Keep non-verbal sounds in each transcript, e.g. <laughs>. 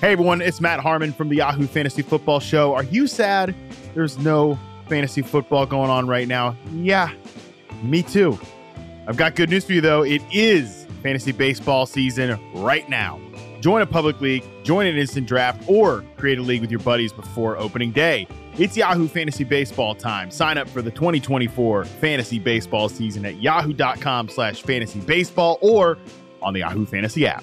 Hey everyone, it's Matt Harmon from the Yahoo Fantasy Football Show. Are you sad there's no fantasy football going on right now? Yeah, me too. I've got good news for you though. It is fantasy baseball season right now. Join a public league, join an instant draft, or create a league with your buddies before opening day. It's Yahoo Fantasy Baseball time. Sign up for the 2024 fantasy baseball season at yahoo.com slash fantasy baseball or on the Yahoo Fantasy app.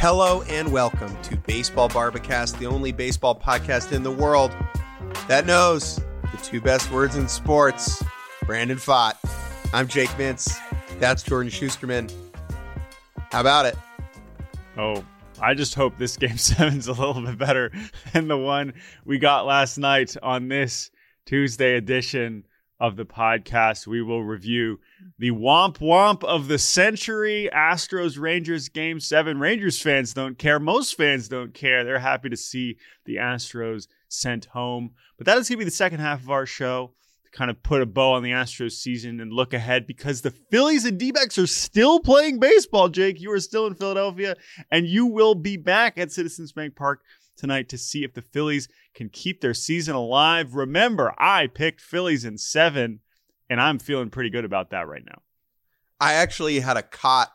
Hello and welcome to Baseball Bar-B-Cast, the only baseball podcast in the world that knows the two best words in sports. Brandon Pfaadt. I'm Jake Mintz. That's Jordan Schusterman. How about it? Oh, I just hope this game <laughs> seven's a little bit better than the one we got last night on this Tuesday edition of the podcast. We will review the womp womp of the century Astros Rangers game seven. Rangers fans don't care. Most fans don't care. They're happy to see the Astros sent home. But that is going to be the second half of our show to kind of put a bow on the Astros season and look ahead because the Phillies and D are still playing baseball, Jake. You are still in Philadelphia and you will be back at Citizens Bank Park tonight to see if the Phillies can keep their season alive. Remember, I picked Phillies in seven, and I'm feeling pretty good about that right now. I actually had a cot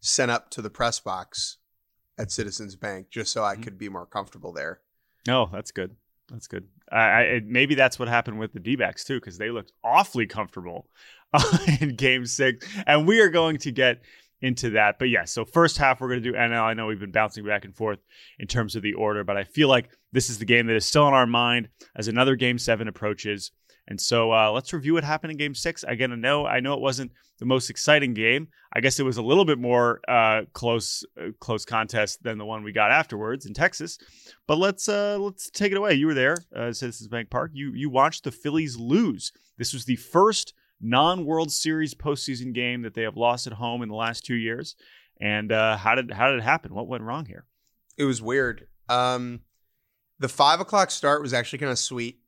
sent up to the press box at Citizens Bank just so I Mhm. could be more comfortable there. Oh, that's good. That's good. I, I maybe that's what happened with the D-backs too, because they looked awfully comfortable <laughs> in Game Six, and we are going to get into that. But yeah, so first half we're going to do NL. I know we've been bouncing back and forth in terms of the order, but I feel like this is the game that is still in our mind as another Game Seven approaches. And so uh, let's review what happened in Game Six. Again, I know I know it wasn't the most exciting game. I guess it was a little bit more uh, close uh, close contest than the one we got afterwards in Texas. But let's uh, let's take it away. You were there, uh, Citizens Bank Park. You you watched the Phillies lose. This was the first non-World Series postseason game that they have lost at home in the last two years. And uh, how did how did it happen? What went wrong here? It was weird. Um, the five o'clock start was actually kind of sweet,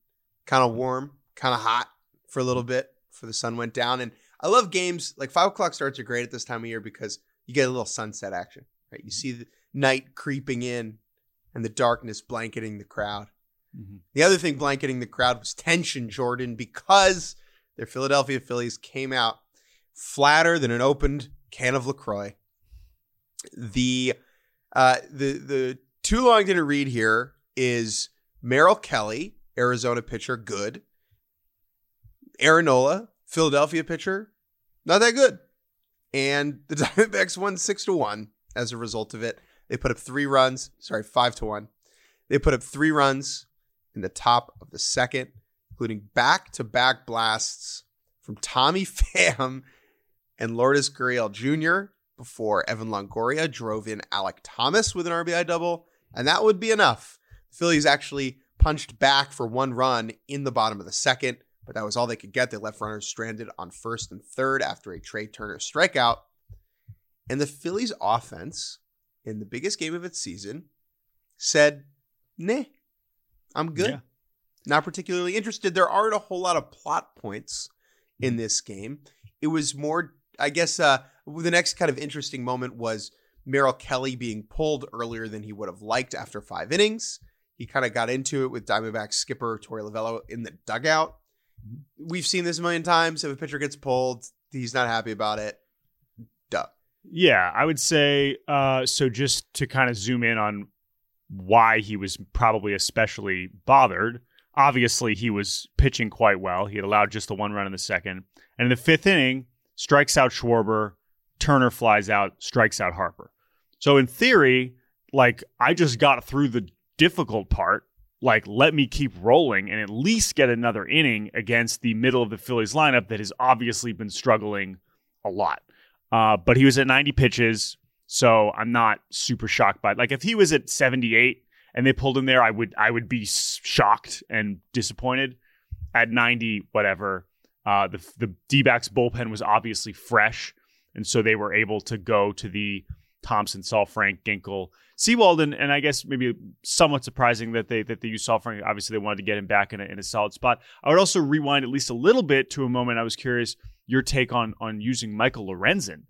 kind of warm, kind of hot for a little bit before the sun went down. And I love games like five o'clock starts are great at this time of year because you get a little sunset action, right? You see the night creeping in and the darkness blanketing the crowd. The other thing blanketing the crowd was tension, Jordan, because their Philadelphia Phillies came out flatter than an opened can of LaCroix. The uh, the the too long didn't read here is Merrill Kelly, Arizona pitcher, good. Aaron Nola, Philadelphia pitcher, not that good. And the <laughs> Diamondbacks won six to one as a result of it. They put up three runs, sorry, five to one. They put up three runs in the top of the second, including back to back blasts from Tommy <laughs> Pham and Lourdes Gurriel Jr. before Evan Longoria drove in Alek Thomas with an RBI double, and that would be enough. The Phillies actually punched back for one run in the bottom of the second, but that was all they could get. They left runners stranded on first and third after a Trea Turner strikeout. And the Phillies offense, in the biggest game of its season, said, nah, I'm good. Yeah. Not particularly interested. There aren't a whole lot of plot points in this game. It was more, I guess, uh, the next kind of interesting moment was Merrill Kelly being pulled earlier than he would have liked after five innings. He kind of got into it with Diamondback skipper Torey Lovullo in the dugout. We've seen this a million times. If a pitcher gets pulled, he's not happy about it. Duh. Yeah, I would say uh, so. Just to kind of zoom in on why he was probably especially bothered. Obviously, he was pitching quite well. He had allowed just the one run in the second, and in the fifth inning, strikes out Schwarber. Turner flies out, strikes out Harper. So in theory, like I just got through the difficult part like let me keep rolling and at least get another inning against the middle of the Phillies lineup that has obviously been struggling a lot. Uh, but he was at 90 pitches, so I'm not super shocked by it. Like if he was at 78 and they pulled him there, I would I would be shocked and disappointed. At 90, whatever. Uh, the the D-backs bullpen was obviously fresh, and so they were able to go to the Thompson, Saalfrank, Ginkel, Sewald, and, and I guess maybe somewhat surprising that they that they used Saalfrank. Obviously, they wanted to get him back in a, in a solid spot. I would also rewind at least a little bit to a moment. I was curious your take on on using Michael Lorenzen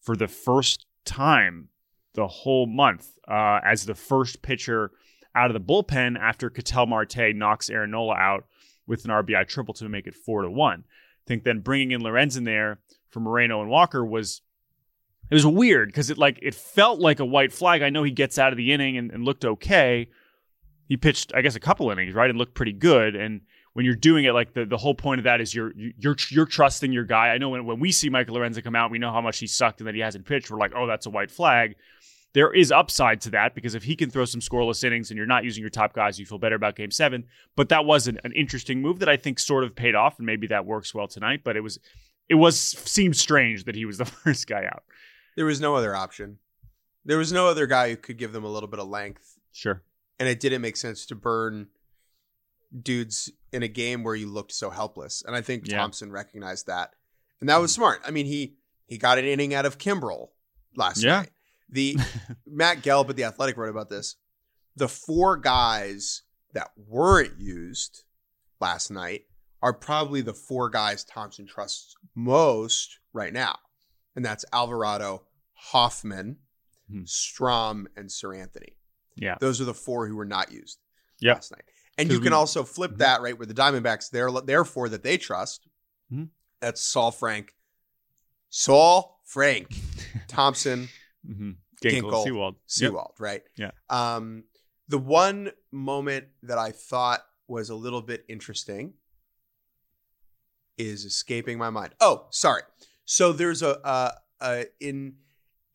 for the first time the whole month uh, as the first pitcher out of the bullpen after Ketel Marte knocks Aaron Nola out with an RBI triple to make it four to one. I think then bringing in Lorenzen there for Moreno and Walker was it was weird because it like it felt like a white flag. I know he gets out of the inning and, and looked okay. He pitched, I guess, a couple innings, right, and looked pretty good. And when you're doing it, like the, the whole point of that is you're you're you're trusting your guy. I know when, when we see Michael Lorenzen come out, we know how much he sucked and that he hasn't pitched. We're like, oh, that's a white flag. There is upside to that because if he can throw some scoreless innings and you're not using your top guys, you feel better about game seven. But that was an, an interesting move that I think sort of paid off, and maybe that works well tonight. But it was it was seemed strange that he was the <laughs> first guy out. There was no other option. There was no other guy who could give them a little bit of length. Sure. And it didn't make sense to burn dudes in a game where you looked so helpless. And I think Yeah. Thompson recognized that. And that was mm. smart. I mean, he he got an inning out of Kimbrel last Yeah. night. The <laughs> Matt Gelb at the Athletic wrote about this. The four guys that weren't used last night are probably the four guys Thompson trusts most right now. And that's Alvarado, Hoffman, Hmm. Strahm, and Seranthony. Yeah. Those are the four who were not used Yep. last night. And you can we- also flip Mhm. that right where the Diamondbacks, they're they're four that they trust. Mhm. That's Saalfrank, Saul Frank, <laughs> Thompson, Mm-hmm. Ginkel, Ginkel, Sewald. Yep. Right? Yeah. Um, the one moment that I thought was a little bit interesting is escaping my mind. Oh, sorry. So there's a, uh, uh, in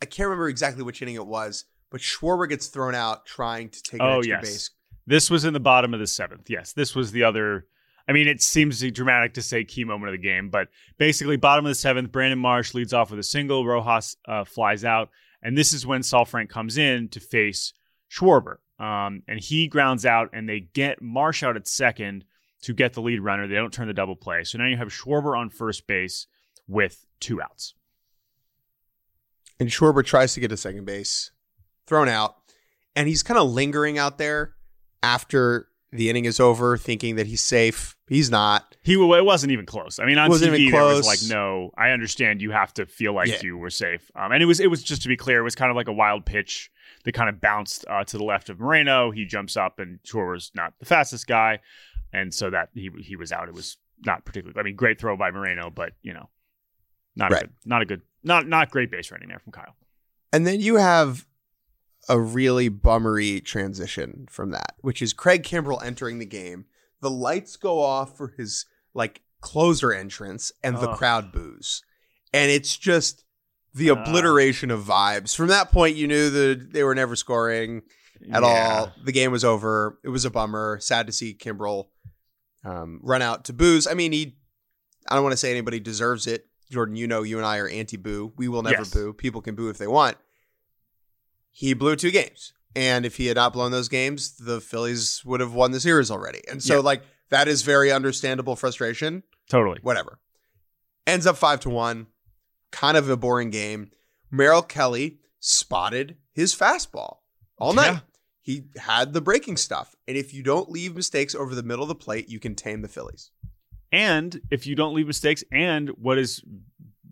I can't remember exactly which inning it was, but Schwarber gets thrown out trying to take an Oh, extra yes. base. This was in the bottom of the seventh. Yes, this was the other. I mean, it seems dramatic to say key moment of the game, but basically, bottom of the seventh, Brandon Marsh leads off with a single. Rojas uh, flies out, and this is when Saalfrank comes in to face Schwarber, um, and he grounds out, and they get Marsh out at second to get the lead runner. They don't turn the double play, so now you have Schwarber on first base with two outs. and Schwarber tries to get to second base, thrown out, and he's kind of lingering out there after the inning is over, thinking that he's safe. He's not. He it wasn't even close. I mean, on Wasn't TV there was like, no, I understand you have to feel like Yeah. you were safe. Um, and it was it was just to be clear, it was kind of like a wild pitch that kind of bounced uh, to the left of Moreno. He jumps up, and Schwarber's not the fastest guy, and so that he he was out. It was not particularly. I mean, great throw by Moreno, but you know, not a good, not a good, not not great base running there from Kyle. And then you have a really bummery transition from that, which is Craig Kimbrel entering the game. The lights go off for his like closer entrance, and the Ugh. crowd boos, and it's just the Ugh. obliteration of vibes. From that point, you knew that they were never scoring. at Yeah. all. The game was over. It was a bummer. Sad to see Kimbrel um, run out to booze. I mean, he. I don't want to say anybody deserves it. Jordan, you know, you and I are anti-boo. We will never Yes. boo. People can boo if they want. He blew two games, and if he had not blown those games, the Phillies would have won the series already. And so, Yeah. like, that is very understandable frustration Totally. whatever. Ends up five to one. Kind of a boring game. Merrill Kelly spotted his fastball all night. Yeah. He had the breaking stuff. And if you don't leave mistakes over the middle of the plate, you can tame the Phillies. And if you don't leave mistakes, and what is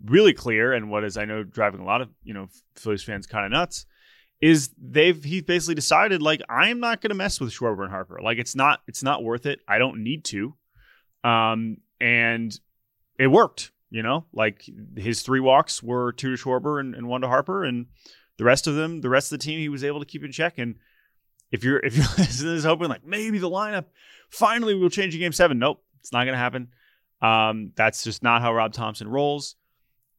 really clear, and what is I know driving a lot of you know Phillies fans kind of nuts, is they've he basically decided like I'm not going to mess with Schwarber and Harper. Like it's not it's not worth it. I don't need to. Um, and it worked. You know, like his three walks were two to Schwarber and, and one to Harper, and the rest of them, the rest of the team, he was able to keep in check. And if you're if you're <laughs> listening to hoping like maybe the lineup finally will change in game seven, nope, it's not going to happen. Um, that's just not how Rob Thompson rolls.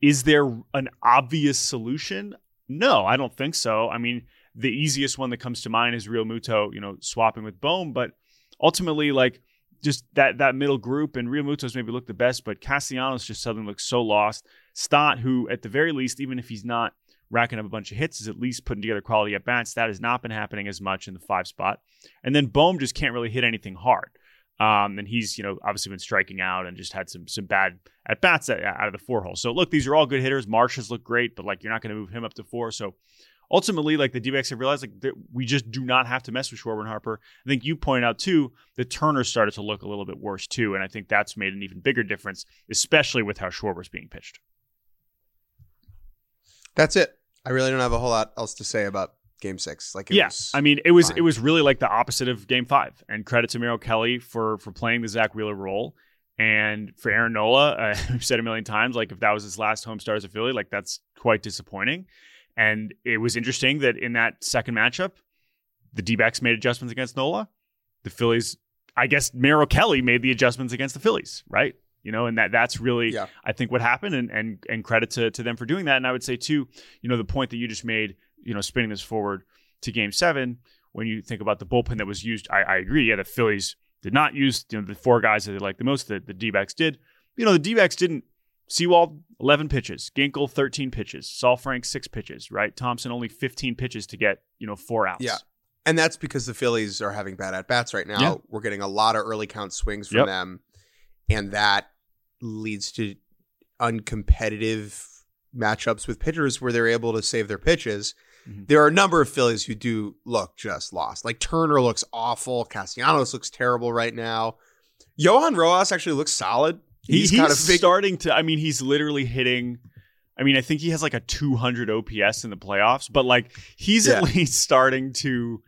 Is there an obvious solution? No, I don't think so. I mean, the easiest one that comes to mind is Realmuto, you know, swapping with Bohm, but ultimately, like just that that middle group and Realmuto's maybe looked the best, but Castellanos just suddenly looks so lost. Stott, who at the very least, even if he's not racking up a bunch of hits, is at least putting together quality at bats. That has not been happening as much in the five spot. And then Bohm just can't really hit anything hard. Um, and he's, you know, obviously been striking out and just had some some bad at bats out of the four hole. So look, these are all good hitters. Marsh has looked great, but like you're not going to move him up to four. So ultimately, like the d have realized, like we just do not have to mess with Schwarber and Harper. I think you pointed out too that Turner started to look a little bit worse too, and I think that's made an even bigger difference, especially with how Schwarber's being pitched. That's it. I really don't have a whole lot else to say about game six. Like, yeah, I mean, it was fine. it was really like the opposite of game five. And credit to Merrill Kelly for for playing the Zack Wheeler role, and for Aaron Nola. <laughs> Uh, I've said a million times, like if that was his last home start as a Philly, like that's quite disappointing. And it was interesting that in that second matchup, the D backs made adjustments against Nola. The Phillies, I guess Merrill Kelly made the adjustments against the Phillies, right? You know, and that that's really yeah. I think what happened and and and credit to to them for doing that. And I would say too, you know, the point that you just made you know, spinning this forward to game seven, when you think about the bullpen that was used, I, I agree. Yeah, the Phillies did not use you know, the four guys that they liked the most, that the D backs did. You know, the D backs didn't. Sewald, 11 pitches. Ginkel, 13 pitches. Saalfrank, six pitches, right? Thompson, only 15 pitches to get, you know, four outs. Yeah. And that's because the Phillies are having bad at bats right now. Yeah. We're getting a lot of early count swings from yep. them. And that leads to uncompetitive matchups with pitchers where they're able to save their pitches. Mm-hmm. There are a number of Phillies who do look just lost. Like Turner looks awful. Castellanos looks terrible right now. Johan Rojas actually looks solid. He's, he's kind of big- starting to. I mean, he's literally hitting. I mean, I think he has like a 200 OPS in the playoffs, but like he's yeah. at least starting to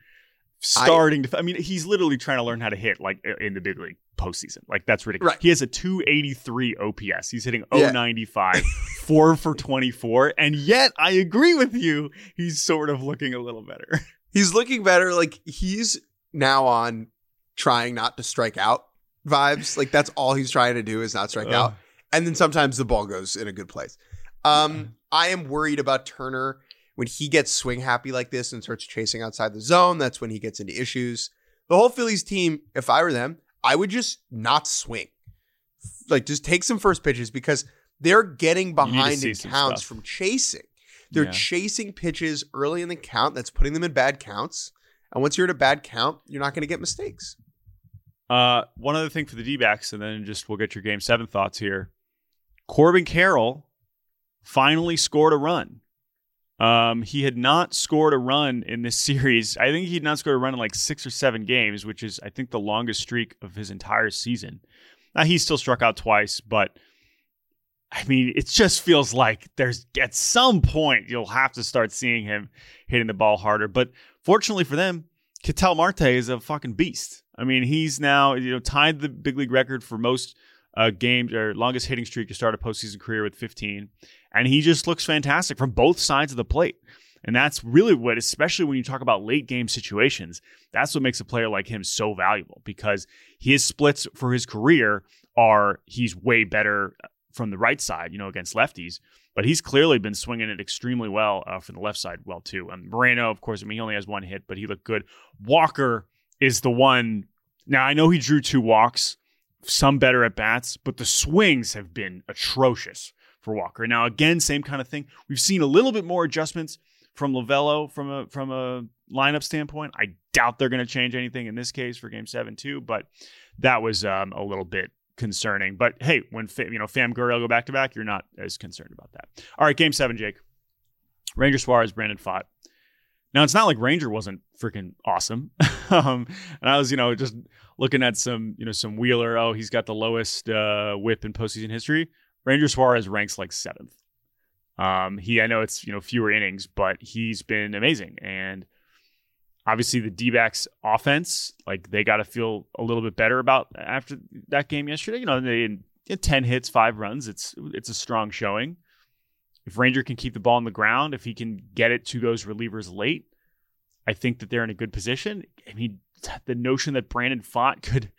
starting I, to. I mean, he's literally trying to learn how to hit like in the big league postseason. Like that's ridiculous. Right. He has a 283 OPS. He's hitting 095, yeah. <laughs> four for 24, and yet I agree with you. He's sort of looking a little better. <laughs> He's looking better. Like he's now on trying not to strike out vibes. Like that's all he's trying to do is not strike uh. out. And then sometimes the ball goes in a good place. Um, I am worried about Turner when he gets swing happy like this and starts chasing outside the zone. That's when he gets into issues. The whole Phillies team, if I were them, I would just not swing. Like just take some first pitches because they're getting behind in counts from chasing. They're yeah. chasing pitches early in the count that's putting them in bad counts. And once you're at a bad count, you're not going to get mistakes. Uh, one other thing for the D backs, and then just we'll get your game seven thoughts here. Corbin Carroll finally scored a run. Um, he had not scored a run in this <laughs> series. I think he had not scored a run in like six or seven games, which is, I think, the longest streak of his entire season. Now, he still struck out twice, but I mean, it just feels like there's at some point you'll have to start seeing him hitting the ball harder. But fortunately for them, Ketel Marte is a fucking beast. I mean, he's now you know tied the big league record for most uh, games or longest hitting streak to start a postseason career with 15. And he just looks fantastic from both sides of the plate. And that's really what, especially when you talk about late game situations, that's what makes a player like him so valuable because his splits for his career are he's way better from the right side, you know, against lefties. But he's clearly been swinging it extremely well uh, from the left side, well too. And Moreno, of course, I mean, he only has one hit, but he looked good. Walker is the one. Now I know he drew two walks, some better at bats, but the swings have been atrocious for Walker. Now, again, same kind of thing. We've seen a little bit more adjustments from Lovullo from a from a lineup standpoint. I doubt they're going to change anything in this case for Game Seven too, but that was um, a little bit concerning. But hey, when you know Pham Gurriel go back to back, you're not as concerned about that. All right, Game Seven, Jake. Ranger Suarez, Brandon Pfaadt. Now it's not like Ranger wasn't freaking awesome. <laughs> um, and I was, you know, just looking at some, you know, some Wheeler. Oh, he's got the lowest uh, WHIP in postseason history. Ranger Suarez ranks like seventh. Um, he, I know it's you know fewer innings, but he's been amazing. And obviously the D-backs offense, like they got to feel a little bit better about after that game yesterday. You know, they had ten hits, five runs. It's it's a strong showing if Ranger can keep the ball on the ground, if he can get it to those relievers late, I think that they're in a good position. I mean, the notion that Brandon Pfaadt could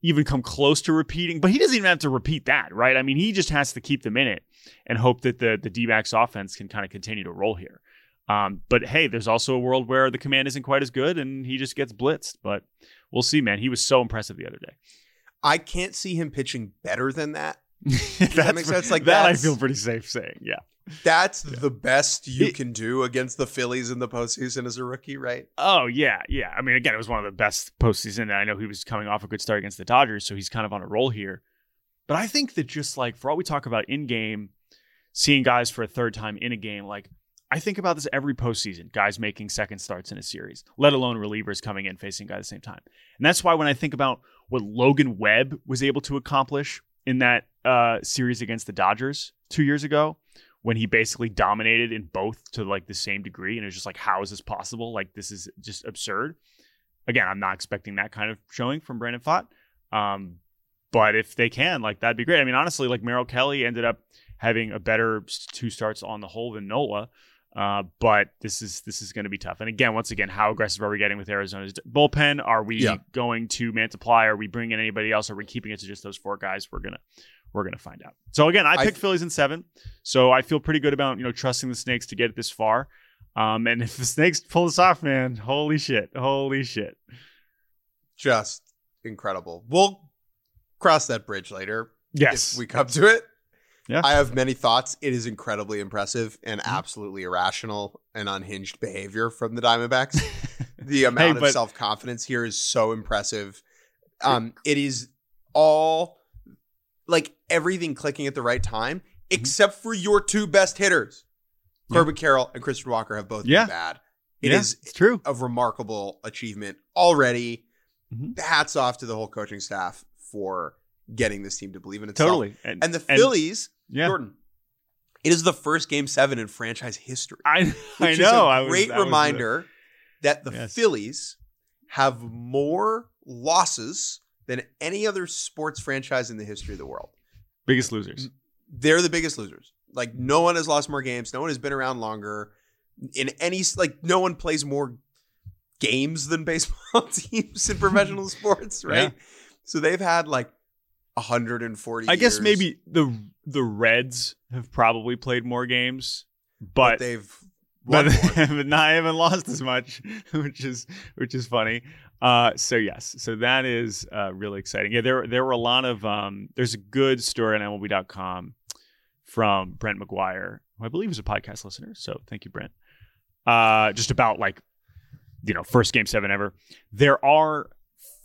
even come close to repeating, but he doesn't even have to repeat that, right? I mean, he just has to keep them in it and hope that the the D-backs offense can kind of continue to roll here. Um, but hey, there's also a world where the command isn't quite as good and he just gets blitzed. But we'll see, man. He was so impressive the other day. I can't see him pitching better than that. <laughs> that makes sense? Like, that, I feel pretty safe saying. Yeah. That's the best you It- can do against the Phillies in the postseason as a rookie, right? Oh yeah, yeah. I mean, again, it was one of the best postseason. And I know he was coming off a good start against the Dodgers, so he's kind of on a roll here. But I think that just like for all we talk about in game, seeing guys for a third time in a game, like I think about this every postseason, guys making second starts in a series, let alone relievers coming in facing a guy at the same time. And that's why when I think about what Logan Webb was able to accomplish in that uh, series against the Dodgers two years ago, when he basically dominated in both to like the same degree, and it's just like, how is this possible? Like this is just absurd. Again, I'm not expecting that kind of showing from Brandon Pfaadt. Um, but if they can, like that'd be great. I mean, honestly, like Merrill Kelly ended up having a better two starts on the whole than Nola. Uh, but this is this is going to be tough. And again, once again, how aggressive are we getting with Arizona's bullpen? Are we Yeah. going to multiply? Are we bringing in anybody else? Are we keeping it to just those four guys? We're gonna we're gonna find out. So again, I I- picked Phillies in seven, so I feel pretty good about you know trusting the Snakes to get it this far. Um, and <laughs> if the Snakes pull this off, man, holy shit, holy shit. Just incredible. We'll cross that bridge later Yes, if we come to it. Yeah. I have many thoughts. It is incredibly impressive and Mm-hmm. absolutely irrational and unhinged behavior from the Diamondbacks. <laughs> the amount of but- self confidence here is so impressive. Um, it is all like everything clicking at the right time, Mm-hmm. except for your two best hitters. Corbin Carroll and Christian Walker have both Yeah. been bad. It Yeah, is it's true. a remarkable achievement already. Mhm. Hats off to the whole coaching staff for getting this team to believe in itself. Totally. And the Phillies, yeah, Jordan, it is the first game seven in franchise history. I <laughs> I know. is a I was- great was the reminder that the Yes. Phillies have more losses than any other sports franchise in the history of the world. biggest losers. They're the biggest losers. Like no one has lost more games. No one has been around longer. In any like no one plays more games than baseball <laughs> teams in professional <laughs> sports, right? So they've had like 140 I guess maybe the the Reds have probably played more games, but but they've but, but <laughs> not haven't lost as much, which is which is funny. Uh, so yes, so that is uh, really exciting. Yeah, there there were a lot of um, there's a good story on MLB.com from Brent McGuire, who I believe is a podcast listener. So thank you, Brent. Uh, just about like you know first game seven ever. There are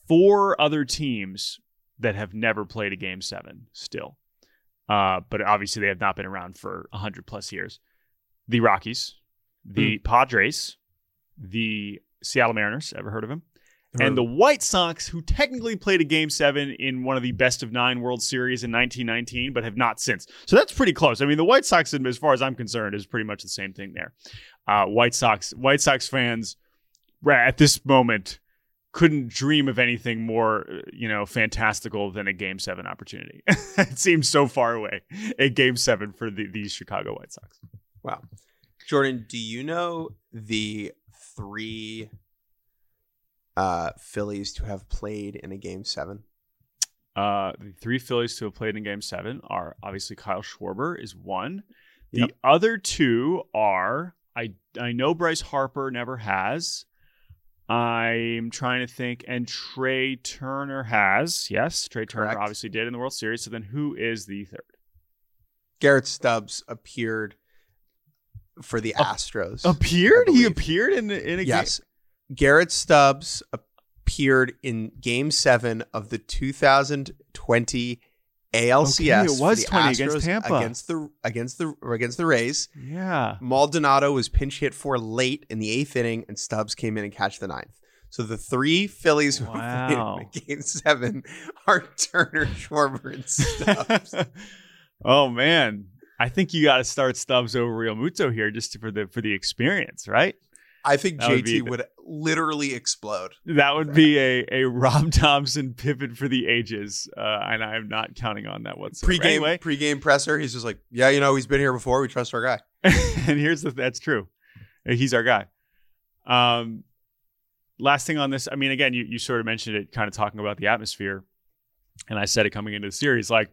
four other teams that have never played a game seven still, uh, but obviously they have not been around for hundred plus years. The Rockies, the Padres, the Seattle Mariners. Ever heard of them? And the White Sox, who technically played a game seven in one of the best of nine World Series in 1919, but have not since. So that's pretty close. I mean, the White Sox, as far as I'm concerned, is pretty much the same thing there. Uh, White Sox, White Sox fans, at this moment, couldn't dream of anything more, uh, you know, fantastical than a game seven opportunity. <laughs> it seems so far away. A game seven for the, these Chicago White Sox. Wow. Jordan, do you know the three uh, Phillies to have played in a game seven? Uh, the three Phillies to have played in Game Seven are obviously Kyle Schwarber is one. The Yep. other two are I I know Bryce Harper never has. I'm trying to think, and Trea Turner has. Yes, Trea Turner Correct. obviously did in the World Series. So then, who is the third? Garrett Stubbs appeared for the Astros. Appeared? He appeared in in a yes. Garrett Stubbs appeared in game seven of the 2020 ALCS. Okay, it was the 20 against Tampa. Against the against the against the Rays. Yeah. Maldonado was pinch hit for late in the eighth inning, and Stubbs came in and catch the ninth. So the three Phillies who Wow. played in <laughs> game seven are Turner, <laughs> Schwarber, and Stubbs. <laughs> oh man, I think you got to start Stubbs over Realmuto here just for the for the experience, right? I think That JT would, the- literally explode. That would be <laughs> a, a Rob Thompson pivot for the ages, uh, and I'm not counting on that whatsoever. Pre-game, Anyway, pre-game presser. He's just like, yeah, you know, he's been here before. We trust our guy. <laughs> and here's the that's true. He's our guy. Um, last thing on this, I mean, again, you you sort of mentioned it, kind of talking about the atmosphere, and I said it coming into the series, like,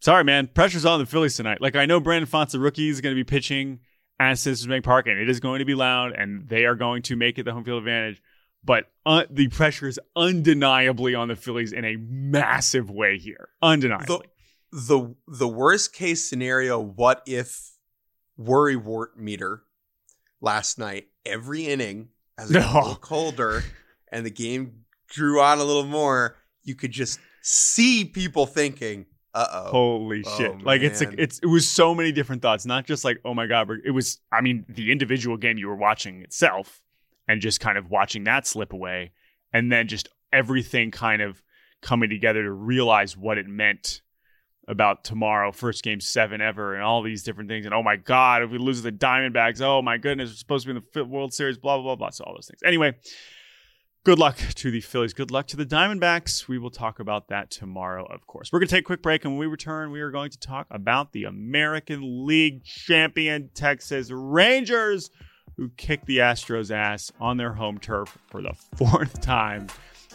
sorry, man, pressure's on the Phillies tonight. Like, I know Brandon Pfaadt's a rookie, is going to be pitching at Citizens Bank Park, and it is going to be loud, and they are going to make it the home field advantage. but uh, the pressure is undeniably on the Phillies in a massive way here. Undeniably. The the the worst case scenario, what if worry wart meter last night, every inning as it got a little colder and the game drew on a little more, you could just see people thinking, uh oh. Holy Oh, shit! like it's like it's it was so many different thoughts, not just like oh my god. It was I mean the individual game you were watching itself, and just kind of watching that slip away, and then just everything kind of coming together to realize what it meant about tomorrow, first game seven ever, and all these different things. And oh my god, if we lose the Diamondbacks, oh my goodness, we're supposed to be in the World Series, blah blah blah blah. So all those things. Anyway. Good luck to the Phillies. Good luck to the Diamondbacks. We will talk about that tomorrow, of course. We're going to take a quick break, and when we return, we are going to talk about the American League champion Texas Rangers, who kicked the Astros' ass on their home turf for the <laughs> fourth time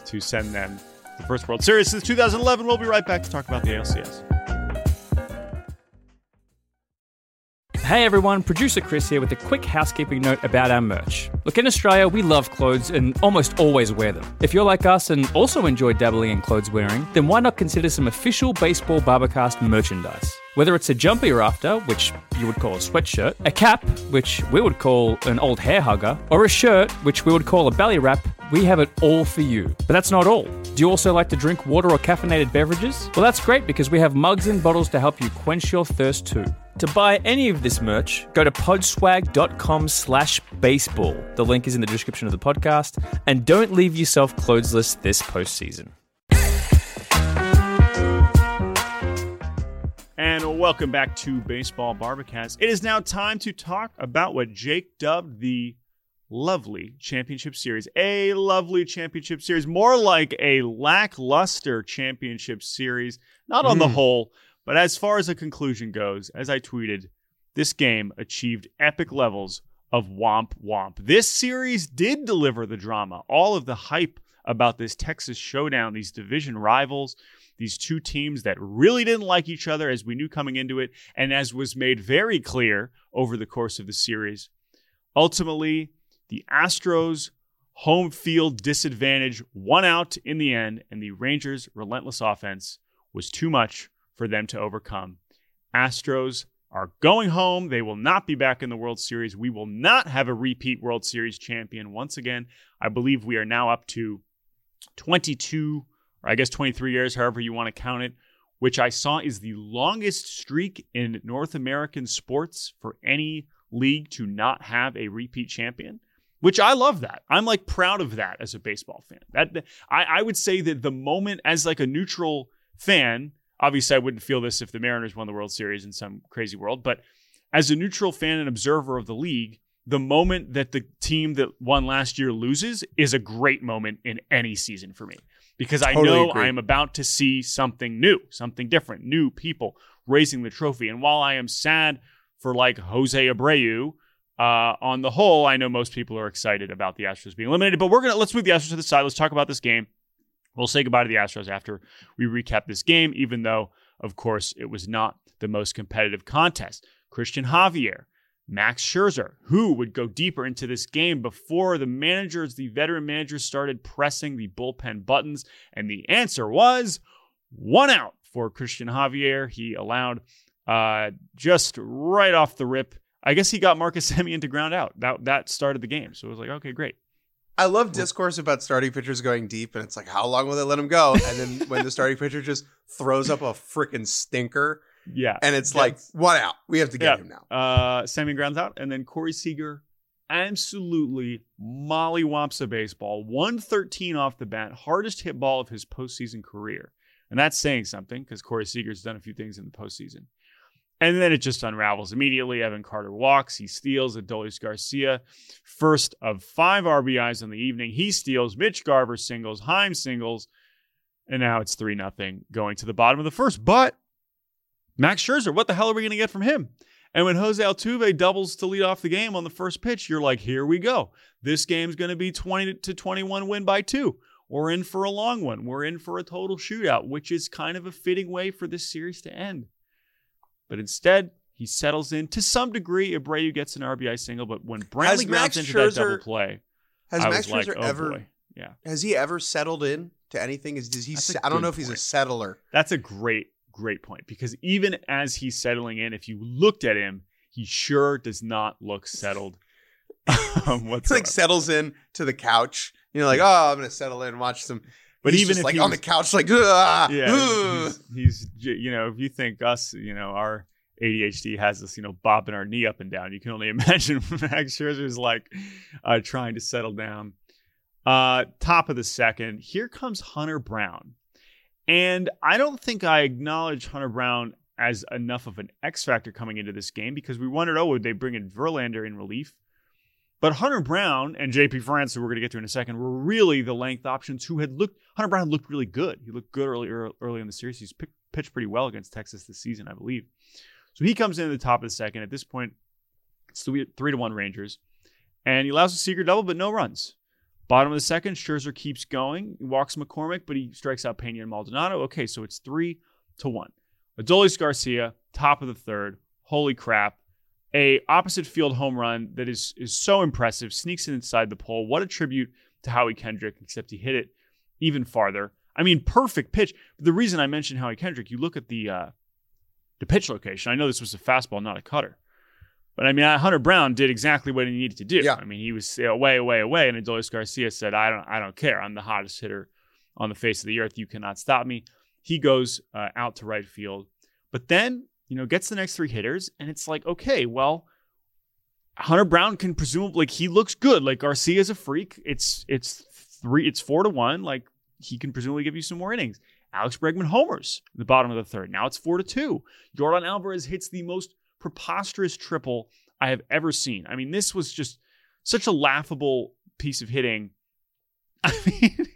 to send them the first World Series since 2011. We'll be right back to talk about the ALCS. Hey everyone, producer Chris here with a quick housekeeping note about our merch. Look, in Australia, we love clothes and almost always wear them. If you're like us and also enjoy dabbling in clothes wearing, then why not consider some official baseball Bar-B-Cast merchandise? Whether it's a jumper you're after, which you would call a sweatshirt, a cap, which we would call an old hair hugger, or a shirt, which we would call a belly wrap, we have it all for you. But that's not all. Do you also like to drink water or caffeinated beverages? Well, that's great because we have mugs and bottles to help you quench your thirst too. To buy any of this merch, go to podswag.com slash baseball. The link is in the description of the podcast. And don't leave yourself clothesless this postseason. And welcome back to Baseball Bar-B-Cast. It is now time to talk about what Jake dubbed the lovely championship series. A lovely championship series, more like a lackluster championship series, not on the hmm. whole, but as far as the conclusion goes, as I tweeted, this game achieved epic levels of womp womp. This series did deliver the drama, all of the hype about this Texas showdown, these division rivals, these two teams that really didn't like each other as we knew coming into it, and as was made very clear over the course of the series. Ultimately, the Astros' home field disadvantage won out in the end, and the Rangers' relentless offense was too much for them to overcome. Astros are going home. They will not be back in the World Series. We will not have a repeat World Series champion once again. I believe we are now up to 22, or I guess 23 years, however you want to count it, which I saw is the longest streak in North American sports for any league to not have a repeat champion. Which I love that. I'm like proud of that as a baseball fan. That I, I would say that the moment as like a neutral fan, obviously I wouldn't feel this if the Mariners won the World Series in some crazy world, but as a neutral fan and observer of the league, the moment that the team that won last year loses is a great moment in any season for me because I Totally know. I am about to see something new, something different, new people raising the trophy. And while I am sad for like Jose Abreu, uh, on the whole, I know most people are excited about the Astros being eliminated, but we're gonna let's move the Astros to the side. Let's talk about this game. We'll say goodbye to the Astros after we recap this game, even though, of course, it was not the most competitive contest. Christian Javier, Max Scherzer, who would go deeper into this game before the managers, the veteran managers, started pressing the bullpen buttons. And the answer was one out for Christian Javier. He allowed uh, just right off the rip. I guess he got Marcus <laughs> Semien to ground out. That that started the game. So it was like, okay, great. I love discourse about starting pitchers going deep, and it's like, how long will they let him go? And then when the starting pitcher just throws up a freaking stinker, Yeah. and it's like, one out. We have to get Yeah. him now. Uh, Semien grounds out, and then Corey Seager absolutely mollywomps a baseball. 113 off the bat, hardest hit ball of his postseason career. And that's saying something because Corey Seager's done a few things in the postseason. And then it just unravels immediately. Evan Carter walks. He steals Adolis Garcia. First of five RBIs on the evening. He steals. Mitch Garver singles. Heim singles. And now it's 3 nothing going to the bottom of the first. But Max Scherzer, what the hell are we going to get from him? And when Jose Altuve doubles to lead off the game on the first pitch, you're like, here we go. This game's going to be 20 to 21 win by two. We're in for a long one. We're in for a total shootout, which is kind of a fitting way for this series to end. But instead, he settles in to some degree. Abreu gets an RBI single, but when Brantley grounds into that double play, Has I Max was like, Scherzer oh ever boy. Yeah. Has he ever settled in to anything? Is does he? Se- I don't know if he's a settler. That's a great, great point because even as he's settling in, if you looked at him, he sure does not look settled <laughs> um, He <laughs> like settles in to the couch. You know, like oh, I'm gonna settle in and watch some. But He's even like on the couch, like ah, yeah, ugh." he's, he's, you know, if you think us, you know, our ADHD has us, you know, bobbing our knee up and down, you can only <laughs> imagine Max Scherzer's like uh, trying to settle down. Uh, top of the second, here comes Hunter Brown. And I don't think I acknowledge Hunter Brown as enough of an X factor coming into this game because we wondered, oh, would they bring in Verlander in relief? But Hunter Brown and JP France, who we're going to get to in a second, were really the length options who had looked. Hunter Brown looked really good. He looked good early early in the series. He's pitched pretty well against Texas this season, I believe. So he comes in at the top of the second. At this point, it's three, three to one Rangers, and he allows a secret double, but no runs. Bottom of the second, Scherzer keeps going. He walks McCormick, but he strikes out Pena and Maldonado. Okay, so it's three to one. Adolis Garcia, top of the third. Holy crap. A opposite field home run that is is so impressive, sneaks in inside the pole. What a tribute to Howie Kendrick, except he hit it even farther. I mean, perfect pitch. The reason I mentioned Howie Kendrick, you look at the uh, the pitch location. I know this was a fastball, not a cutter. But I mean, Hunter Brown did exactly what he needed to do. Yeah. I mean, he was away, away, away, and Adolis Garcia said, "I don't, I don't care. I'm the hottest hitter on the face of the earth. You cannot stop me." He goes uh, out to right field, but then you know gets the next three hitters, and it's like, okay, well, Hunter Brown can presumably like he looks good. Like Garcia is a freak. It's it's three, it's four to one. Like he can presumably give you some more innings. Alex Bregman homers in the bottom of the third. Now it's four to two. Yordan Alvarez hits the most preposterous triple I have ever seen. I mean, this was just such a laughable piece of hitting. <laughs> I mean,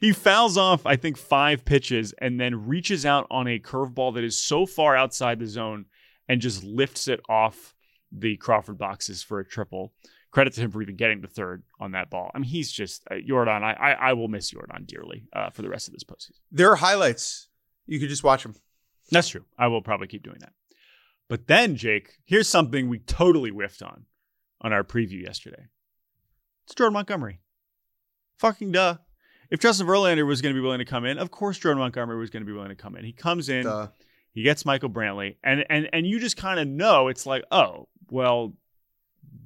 he fouls off, I think, five pitches and then reaches out on a curveball that is so far outside the zone and just lifts it off the Crawford boxes for a triple. Credit to him for even getting the third on that ball. I mean, he's just uh, Jordan. I, I I will miss Jordan dearly uh, for the rest of this postseason. There are highlights. You could just watch them. That's true. I will probably keep doing that. But then, Jake, here's something we totally whiffed on on our preview yesterday. It's Jordan Montgomery. Fucking duh. If Justin Verlander was going to be willing to come in, of course Jordan Montgomery was going to be willing to come in. He comes in, Duh. he gets Michael Brantley, and and and you just kind of know it's like, oh, well,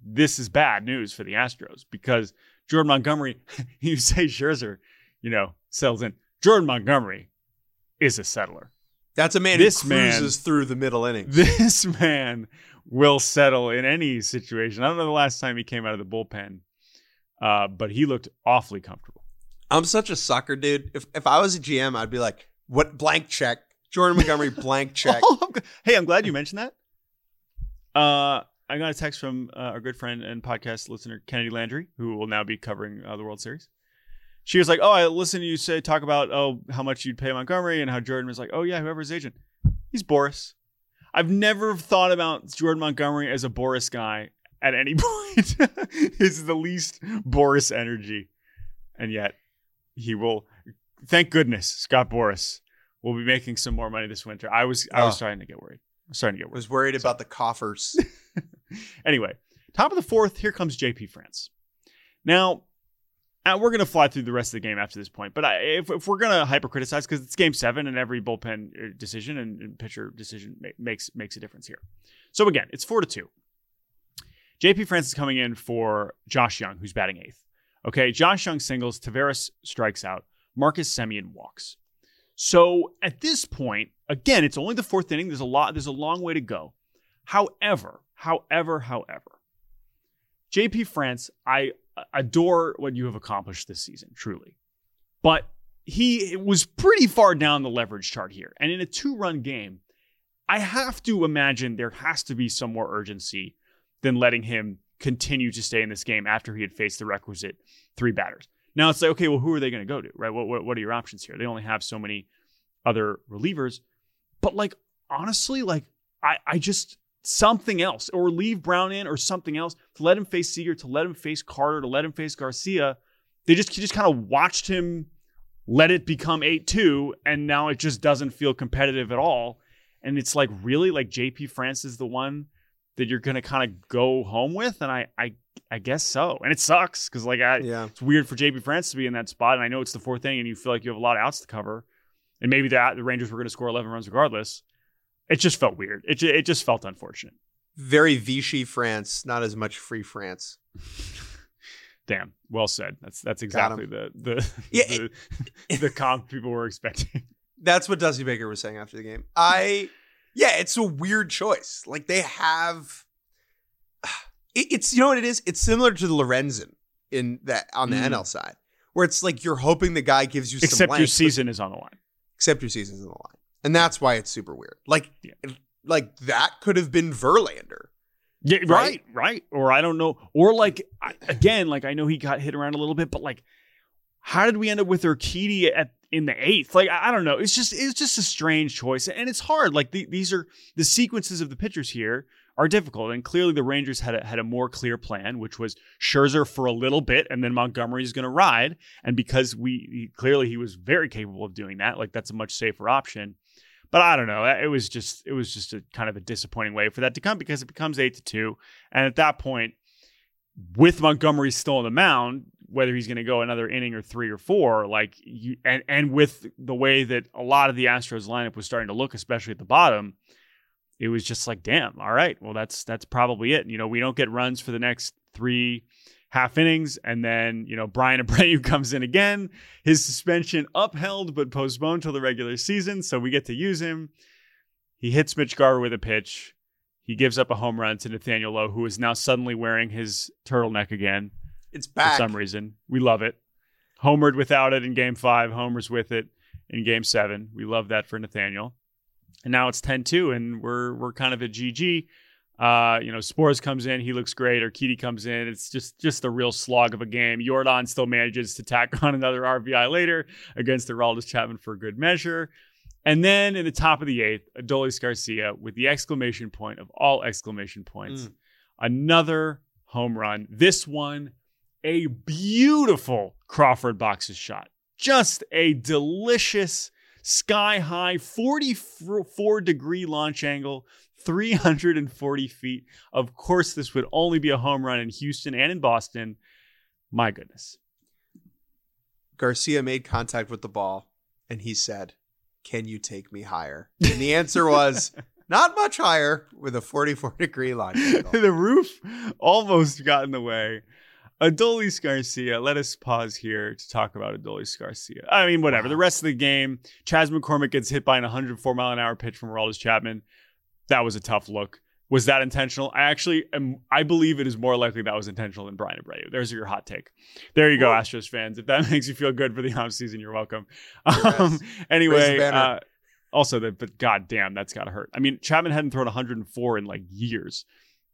this is bad news for the Astros because Jordan Montgomery, <laughs> you say Scherzer, you know, settles in. Jordan Montgomery is a settler. That's a man This who man- cruises through the middle innings. <laughs> This man will settle in any situation. I don't know the last time he came out of the bullpen, uh, but he looked awfully comfortable. I'm such a sucker, dude. If if I was a GM, I'd be like, what blank check? Jordan Montgomery <laughs> blank check. Oh, I'm g- hey, I'm glad you mentioned that. Uh, I got a text from uh, our good friend and podcast listener Kennedi Landry, who will now be covering uh, the World Series. She was like, "Oh, I listened to you say talk about oh how much you'd pay Montgomery and how Jordan was like, oh yeah, whoever's agent, he's Boras." I've never thought about Jordan Montgomery as a Boras guy at any <laughs> point. is the least Boras energy, and yet he will. Thank goodness, Scott Boras will be making some more money this winter. I was I was Oh. starting to get worried. I was starting to get I worried. was worried about the coffers. <laughs> Anyway, top of the fourth, here comes JP France. Now, uh, we're going to fly through the rest of the game after this point, but I, if, if we're going to hyper criticize, because it's game seven and every bullpen uh, decision and, and pitcher decision ma- makes makes a difference here. So again, it's four to two. JP France is coming in for Josh Jung, who's batting eighth. Okay, Josh Jung singles, Taveras strikes out, Marcus Semien walks. So at this point, again, it's only the fourth inning. There's a lot. There's a long way to go. However, however, however, JP France, I adore what you have accomplished this season, truly. But he was pretty far down the leverage chart here. And in a two run game, I have to imagine there has to be some more urgency than letting him continue to stay in this game after he had faced the requisite three batters. Now it's like, okay, well, who are they going to go to, right? What, what, what are your options here? They only have so many other relievers. But like, honestly, like, I, I just, something else, or leave Brown in or something else to let him face Seager, to let him face Carter, to let him face Garcia. They just, just kind of watched him let it become 8 2, and now it just doesn't feel competitive at all. And it's like, really? Like, JP France is the one that you're going to kind of go home with? And I, I I guess so. And it sucks because like I, Yeah. it's weird for JP France to be in that spot, and I know it's the fourth inning, and you feel like you have a lot of outs to cover, and maybe that the Rangers were going to score 11 runs regardless. It just felt weird. It it just felt unfortunate. Very Vichy France, not as much free France. <laughs> Damn, well said. That's that's exactly the the Yeah, the, <laughs> the comp people were expecting. That's what Dusty Baker was saying after the game. I, yeah, it's a weird choice. Like they have, <sighs> it- it's you know what it is. It's similar to the Lorenzen in that on the Mm. NL side, where it's like you're hoping the guy gives you some Except your length, but- season is on the line. except your season is on the line, and that's why it's super weird. Like, Yeah. like that could have been Verlander. Yeah, Right? right, right. Or I don't know. Or like I, again, like I know he got hit around a little bit, but like, how did we end up with Urquidy at in the eighth? Like I, I don't know. It's just it's just a strange choice, and it's hard. Like the, these are the sequences of the pitchers here are difficult, and clearly the Rangers had a, had a more clear plan, which was Scherzer for a little bit, and then Montgomery's going to ride, and because we clearly he was very capable of doing that, like that's a much safer option. But I don't know. It was just it was just a kind of a disappointing way for that to come because it becomes eight to two, and at that point, with Montgomery still on the mound, whether he's going to go another inning or three or four, like you, and and with the way that a lot of the Astros lineup was starting to look, especially at the bottom, it was just like, damn, all right, well that's that's probably it. You know, we don't get runs for the next three half innings, and then you know Brian <laughs> Abreu comes in again. His suspension upheld but postponed till the regular season, so we get to use him. He hits Mitch Garver with a pitch. He gives up a home run to Nathaniel Lowe, who is now suddenly wearing his turtleneck again It's back. for some reason. We love it. Homered without it in game five, homers with it in game seven. We love that for Nathaniel. And now it's 10 2, and we're we're kind of at GG. Uh, you know, Spores comes in, he looks great, or Keedy comes in. It's just just a real slog of a game. Yordan still manages to tack <laughs> on another RBI later against the Aroldis Chapman for good measure. And then in the top of the eighth, Adolis Garcia with the exclamation point of all exclamation points. Mm. Another home run. This one, a beautiful Crawford boxes shot. Just a delicious sky high 44 degree launch angle, 340 feet. Of course, this would only be a home run in Houston and in Boston. My goodness. Garcia made contact with the ball and he said, Can you take me higher? And the answer was, <laughs> Not much higher with a 44 degree launch <laughs> angle. the roof almost got in the way. Adolis Garcia, let us pause here to talk about Adolis Garcia. I mean, whatever. Wow. The rest of the game, Chas McCormick gets hit by an 104 mile an hour pitch from Aroldis Chapman. That was a tough look. Was that intentional? I actually am, I believe it is more likely that was intentional than Bryan Abreu. There's your hot take. There you go, Whoa. Astros fans. If that <laughs> makes you feel good for the offseason, you're welcome. Um, anyway, uh, also, the, but god damn, that's got to hurt. I mean, Chapman hadn't thrown 104 in like years,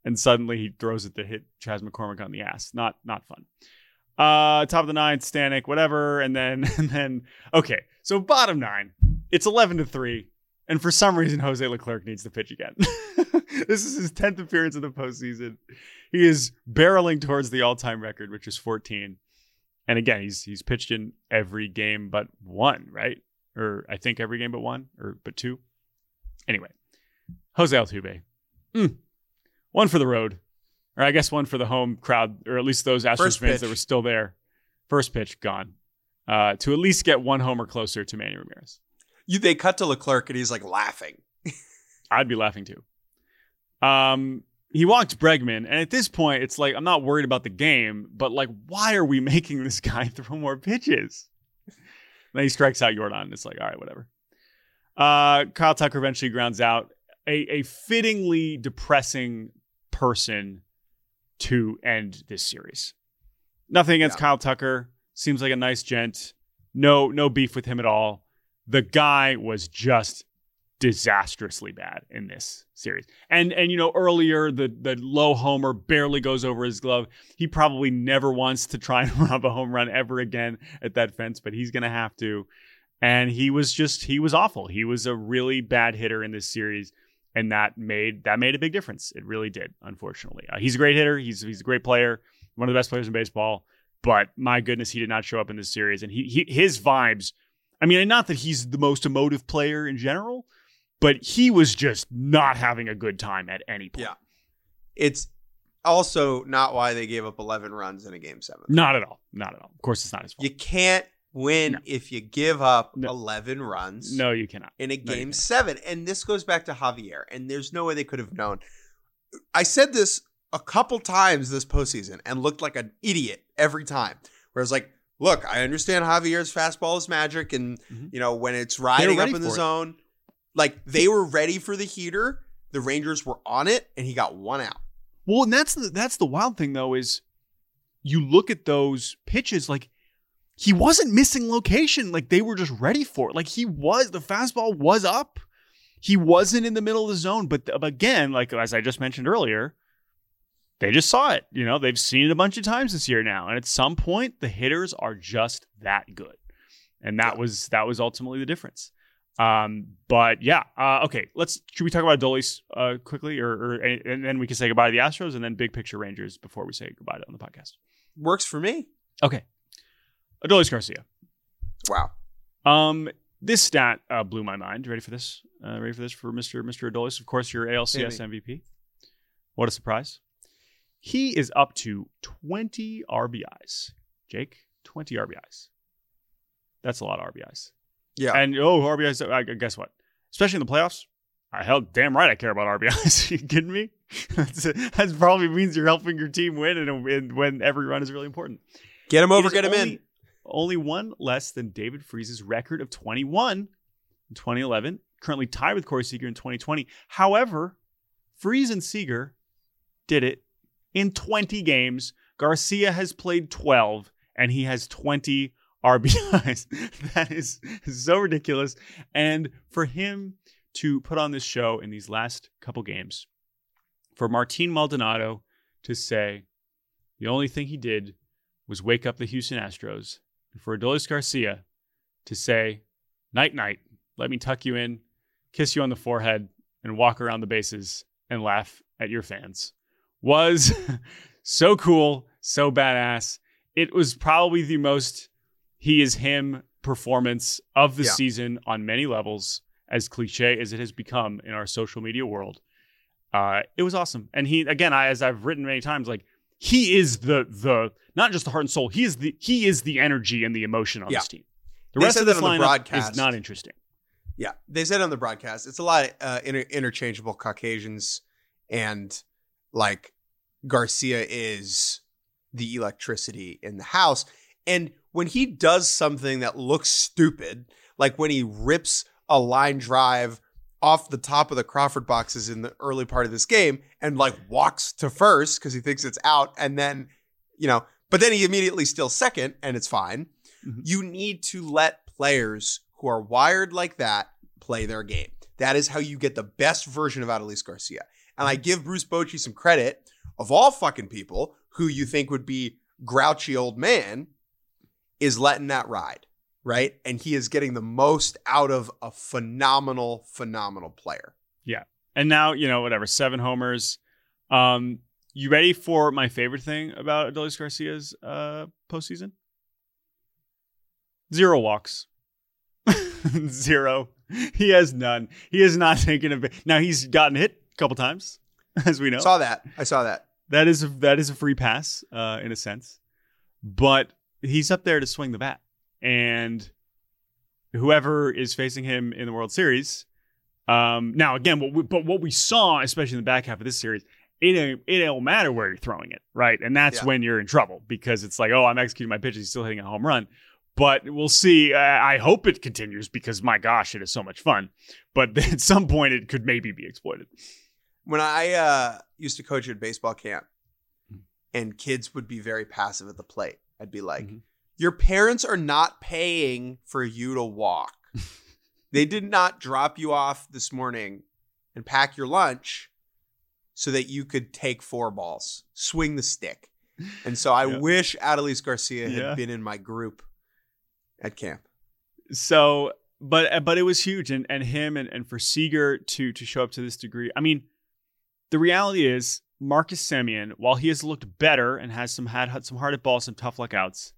and suddenly he throws it to hit Chas McCormick on the ass. Not not fun. Uh, top of the ninth, Stanek, whatever, and then <laughs> and then okay. So bottom nine, it's 11 to three, and for some reason Jose Leclerc needs to pitch again. <laughs> this is his 10th appearance in the postseason. He is barreling towards the all-time record, which is 14. And again, he's he's pitched in every game but one, right? Or I think every game but one, or but two. Anyway, Jose Altuve, Mm. One for the road, or I guess one for the home crowd, or at least those Astros First fans pitch. that were still there. First pitch gone. Uh, to at least get one homer closer to Manny Ramirez. You, they cut to Leclerc and he's like laughing. <laughs> I'd be laughing too. Um, he walked Bregman, and at this point, it's like I'm not worried about the game, but like, why are we <laughs> making this guy throw more pitches? then he strikes out Yordan. And It's like, all right, whatever. Uh, Kyle Tucker eventually grounds out a, a fittingly depressing person to end this series. Nothing against Yeah. Kyle Tucker. Seems like a nice gent. No, no beef with him at all. The guy was just disastrously bad in this series. And and you know earlier the the Lowe homer barely goes over his glove. He probably never wants to try <laughs> and rob a home run ever again at that fence, but he's going to have to. And he was just he was awful. He was a really bad hitter in this series and that made that made a big difference. It really did, unfortunately. Uh, he's a great hitter. He's he's a great player, one of the best players in baseball, but my goodness, he did not show up in this series and he, he his vibes I mean, not that he's the most emotive player in general, but he was just not having a good time at any point. Yeah. It's also not why they gave up 11 runs in a game seven. Not at all. Not at all. Of course, it's not his fault. You can't win No. if you give up No. 11 runs no, you cannot. in a game can't. seven. And this goes back to Javier, and there's no way they could have known. I said this a couple times this postseason and looked like an idiot every time. Whereas, like, look, I understand Javier's fastball is magic, and Mhm. you know when it's riding up in the for it. zone, like they were ready for the heater. The Rangers were on it, and he got one out. Well, and that's the that's the wild thing though is you look at those pitches like he wasn't missing location. Like they were just ready for it. Like he was the fastball was up. He wasn't in the middle of the zone. But again, like as I just mentioned earlier, they just saw it. You know, they've seen it a bunch of times this year now. And at some point, the hitters are just that good. And that was that was ultimately the difference. Um, but yeah, uh, okay. Let's should we talk about Adolis uh, quickly, or, or and then we can say goodbye to the Astros, and then big picture Rangers before we say goodbye on the podcast. Works for me. Okay, Adolis Garcia. Wow. Um, this stat uh, blew my mind. Ready for this? Uh, ready for this for Mister Mister Adolis? Of course, your ALCS MVP. What a surprise! He is up to twenty RBIs. Jake, twenty RBIs. That's a lot of RBIs. Yeah. And oh, RBIs. I, guess what? Especially in the playoffs. I hell damn right I care about RBIs. <laughs> you kidding me? <laughs> That's, that probably means you're helping your team win, and, and when every run is really important. Get him over, get him only, in. Only one less than David Freese's record of 21 in 2011. Currently tied with Corey Seager in 2020. However, Freeze and Seager did it in 20 games. Garcia has played 12, and he has 20 <laughs> RBIs. that is so ridiculous. And for him to put on this show in these last couple games, for Martin Maldonado to say the only thing he did was wake up the Houston Astros, and for Adolis Garcia to say, night, night, let me tuck you in, kiss you on the forehead, and walk around the bases and laugh at your fans was <laughs> so cool, so badass. It was probably the most he is him performance of the Yeah. season on many levels, as cliche as it has become in our social media world. Uh, it was awesome. And he again, I as I've written many times, like he is the the not just the heart and soul, he is the he is the energy and the emotion on Yeah. this team. The They rest of this on the lineup broadcast. is not interesting. Yeah, they said on the broadcast it's a lot of uh, inter- interchangeable Caucasians, and like Garcia is the electricity in the house. And when he does something that looks stupid, like when he rips a line drive off the top of the Crawford boxes in the early part of this game and like walks to first because he thinks it's out, and then you know, but then he immediately steals second, and it's fine. Mhm. You need to let players who are wired like that play their game. That is how you get the best version of Adolis Garcia. And I give Bruce Bochy some credit of all fucking people who you think would be grouchy old man is letting that ride, right? And he is getting the most out of a phenomenal, phenomenal player. Yeah. And now, you know, whatever, seven homers. Um, you ready for my favorite thing about Adolis Garcia's uh, postseason? Zero walks. <laughs> Zero. He has none. He is not <laughs> taking a. Now he's gotten hit a couple times, <laughs> as we know. Saw that. I saw that. That is a, that is a free pass uh, in a sense, but he's up there to swing the bat, and whoever is facing him in the World Series. Um, now again, what we, but what we saw, especially in the back half of this series, it it don't matter where you're throwing it, right? And that's Yeah. when you're in trouble because it's like, oh, I'm executing my pitch, he's still hitting a home run. But we'll see. I hope it continues because my gosh, it is so much fun. But <laughs> at some point, it could maybe be exploited. When I uh, used to coach at baseball camp Mm. and kids would be very passive at the plate, I'd be like, Mhm. Your parents are not paying for you to walk. <laughs> they did not drop you off this morning and pack your lunch so that you could take four balls, swing the stick. And so I <laughs> Yeah. wish Adolis Garcia had Yeah. been in my group at camp. so but but it was huge and and him and, and for Seager to to show up to this degree i mean the reality is marcus Semien, while he has looked better and has some had, had some hard at balls some tough luck outs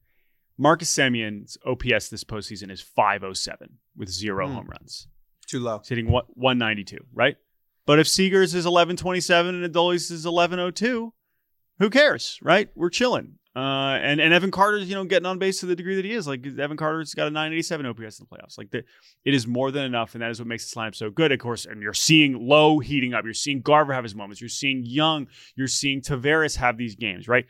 marcus Semien's ops this postseason is 507 with zero Hmm. home runs Too low. he's hitting one- 192 right but if Seager's is 1127 and Adolis is 1102 who cares, right? We're chilling. Uh, and and Evan Carter's you know getting on base to the degree that he is. Like Evan Carter's got a 987 OPS in the playoffs. Like the, it is more than enough, and that is what makes this lineup so good. Of course, and you're seeing Lowe heating up. You're seeing Garver have his moments. You're seeing Young. You're seeing Taveras have these games. Right.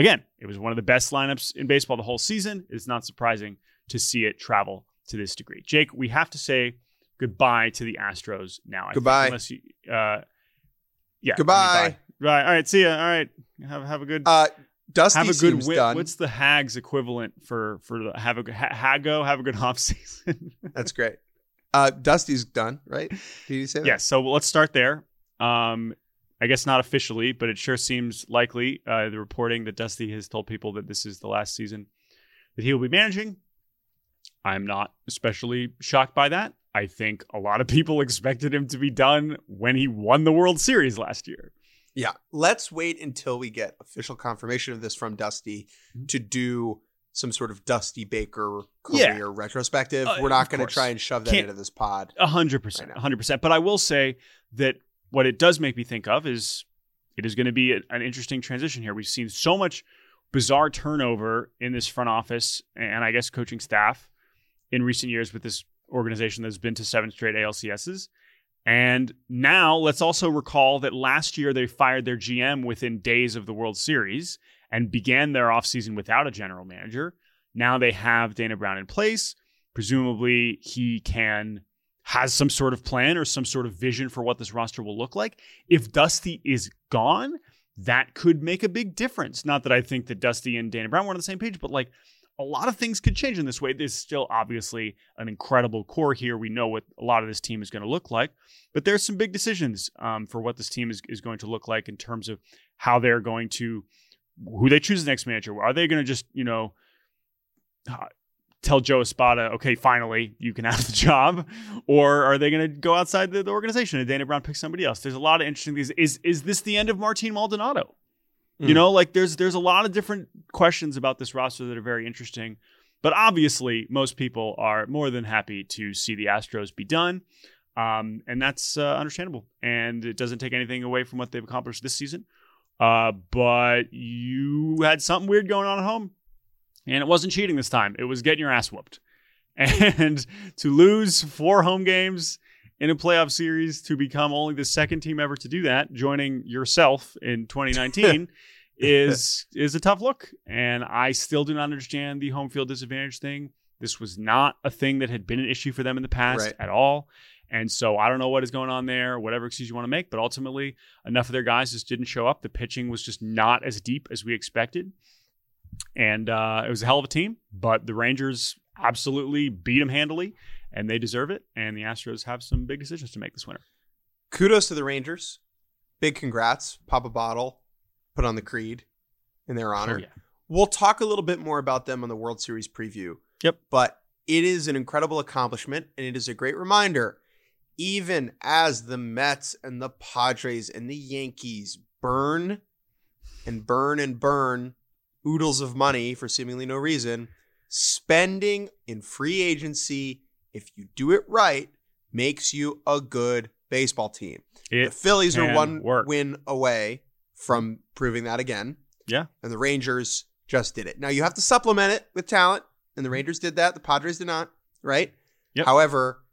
Again, it was one of the best lineups in baseball the whole season. It's not surprising to see it travel to this degree. Jake, we have to say goodbye to the Astros now. I Goodbye. Unless you, uh, yeah. Goodbye. Right. All right. See ya. All right. Have have a good Uh, Dusty have a good done. What's the Hags equivalent for for the have a good ha- Hago? Have a good <laughs> off season. That's great. Uh, Dusty's done, right? Did you say that? yes. So let's start there. Um, I guess not officially, but it sure seems likely. Uh, the reporting that Dusty has told people that this is the last season that he will be managing. I'm not especially shocked by that. I think a lot of people <laughs> expected him to be done when he won the World Series last year. Yeah. Let's wait until we get official confirmation of this from Dusty Mm-hmm. to do some sort of Dusty Baker Yeah. career retrospective. Uh, We're not going to try and shove that Can't- into this pod. A hundred percent, Right a hundred percent. But I will say that what it does make me think of is it is going to be a- an interesting transition here. We've seen so much bizarre turnover in this front office and I guess coaching staff in recent years with this organization that's been to seven straight ALCSs. And now let's also recall that last year they fired their GM within days of the World Series and began their offseason without a general manager. Now they have Dana Brown in place. Presumably he can has some sort of plan or some sort of vision for what this roster will look like. If Dusty is gone, that could make a big difference. Not that I think that Dusty and Dana Brown were on the same page, but like a lot of things could change in this way. There's still obviously an incredible core here. We know what a lot of this team is going to look like, but there's some big decisions um, for what this team is, is going to look like in terms of how they're going to, who they choose the next manager. Are they going to just, you know, tell Joe Espada, okay, finally you can have the job, or are they going to go outside the, the organization and Dana Brown pick somebody else? There's a lot of interesting things. Is is this the end of Martin Maldonado? You Mm. know, like there's there's a lot of different questions about this roster that are very interesting. But obviously, most people are more than happy to see the Astros be done. Um, and that's uh, understandable. And it doesn't take anything away from what they've accomplished this season. Uh, but you had something weird going on at home. And it wasn't cheating this time, it was getting your ass whooped. <laughs> And to lose four home games in a playoff series, to become only the second team ever to do that, joining yourself in <laughs> 2019. is <laughs> is a tough look and i still do not understand the home field disadvantage thing this was not a thing that had been an issue for them in the past Right. at all and so i don't know what is going on there whatever excuse you want to make but ultimately enough of their guys just didn't show up the pitching was just not as deep as we expected and uh, it was a hell of a team but the rangers absolutely beat them handily and they deserve it and the astros have some big decisions to make this winter Kudos to the Rangers. Big congrats. Pop a bottle. Put on the creed in their honor. Oh, yeah. We'll talk a little bit more about them on the World Series preview. Yep. But it is an incredible accomplishment and it is a great reminder. Even as the Mets and the Padres and the Yankees burn and burn and burn oodles of money for seemingly no reason, spending in free agency, if you do it right, makes you a good baseball team. the Phillies are one work. win away from proving that again yeah and the Rangers just did it. Now you have to supplement it with talent, and the mm-hmm. Rangers did that. The Padres did not, right? Yep. However,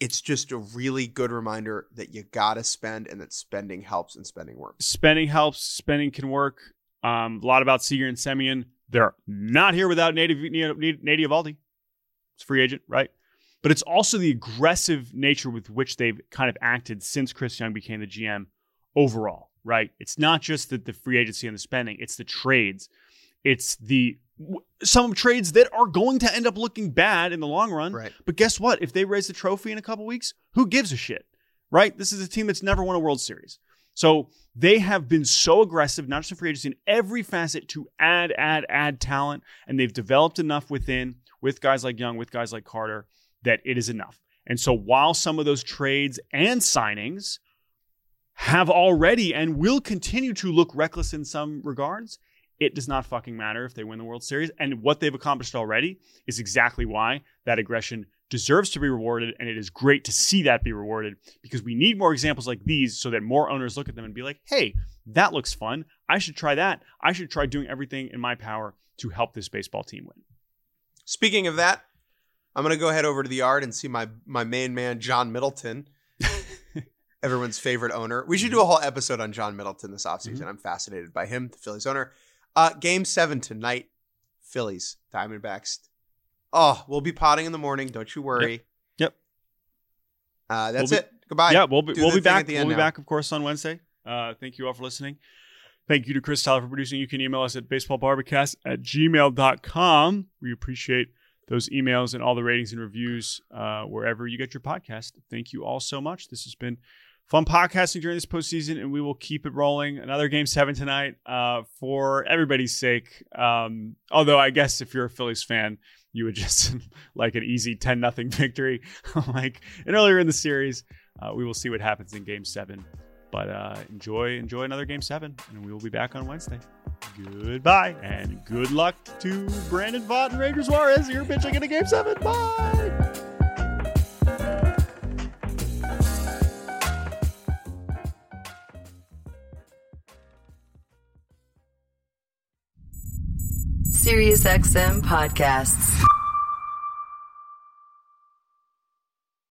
it's just a really good reminder that you gotta spend, and that spending helps and spending works. spending helps. Spending can work. Um, a lot about Seager and Semien. They're not here without Native Native. It's a free agent, right? But it's also the aggressive nature with which they've kind of acted since Chris Young became the GM overall, right? It's not just the, the free agency and the spending, it's the trades. It's the some trades that are going to end up looking bad in the long run. Right. But guess what? If they raise the trophy in a couple weeks, who gives a shit? Right? This is a team that's never won a World Series. So they have been so aggressive, not just in free agency, in every facet to add, add, add talent. And they've developed enough within, with guys like Young, with guys like Carter, that it is enough. And so while some of those trades and signings have already and will continue to look reckless in some regards, it does not fucking matter if they win the World Series. And what they've accomplished already is exactly why that aggression deserves to be rewarded. And it is great to see that be rewarded because we need more examples like these so that more owners look at them and be like, hey, that looks fun. I should try that. I should try doing everything in my power to help this baseball team win. Speaking of that, I'm gonna go head over to the yard and see my my main man John Middleton, <laughs> everyone's favorite owner. We should do a whole episode on John Middleton this offseason. Mhm. I'm fascinated by him, the Phillies owner. Uh, game seven tonight, Phillies Diamondbacks. Oh, we'll be potting in the morning. Don't you worry. Yep. Uh, that's We'll be- it. Goodbye. yeah, we'll be Do we'll be back. at the We'll be now. back, of course, on Wednesday. Uh, thank you all for listening. Thank you to Chris Tyler for producing. You can email us at baseballbarbacast at gmail.com. We appreciate those emails and all the ratings and reviews uh, wherever you get your podcast. Thank you all so much. This has been fun podcasting during this postseason, and we will keep it rolling. Another game seven tonight uh, for everybody's sake. Um, although I guess if you're a Phillies fan, you would just <laughs> like an easy 10 nothing victory <laughs> like and earlier in the series. Uh, we will see what happens in game seven. But uh, enjoy enjoy another game seven, and we will be back on Wednesday. Goodbye, and good luck to Brandon Pfaadt and Ranger Suarez. You're pitching in a game seven. Bye. SiriusXM podcasts.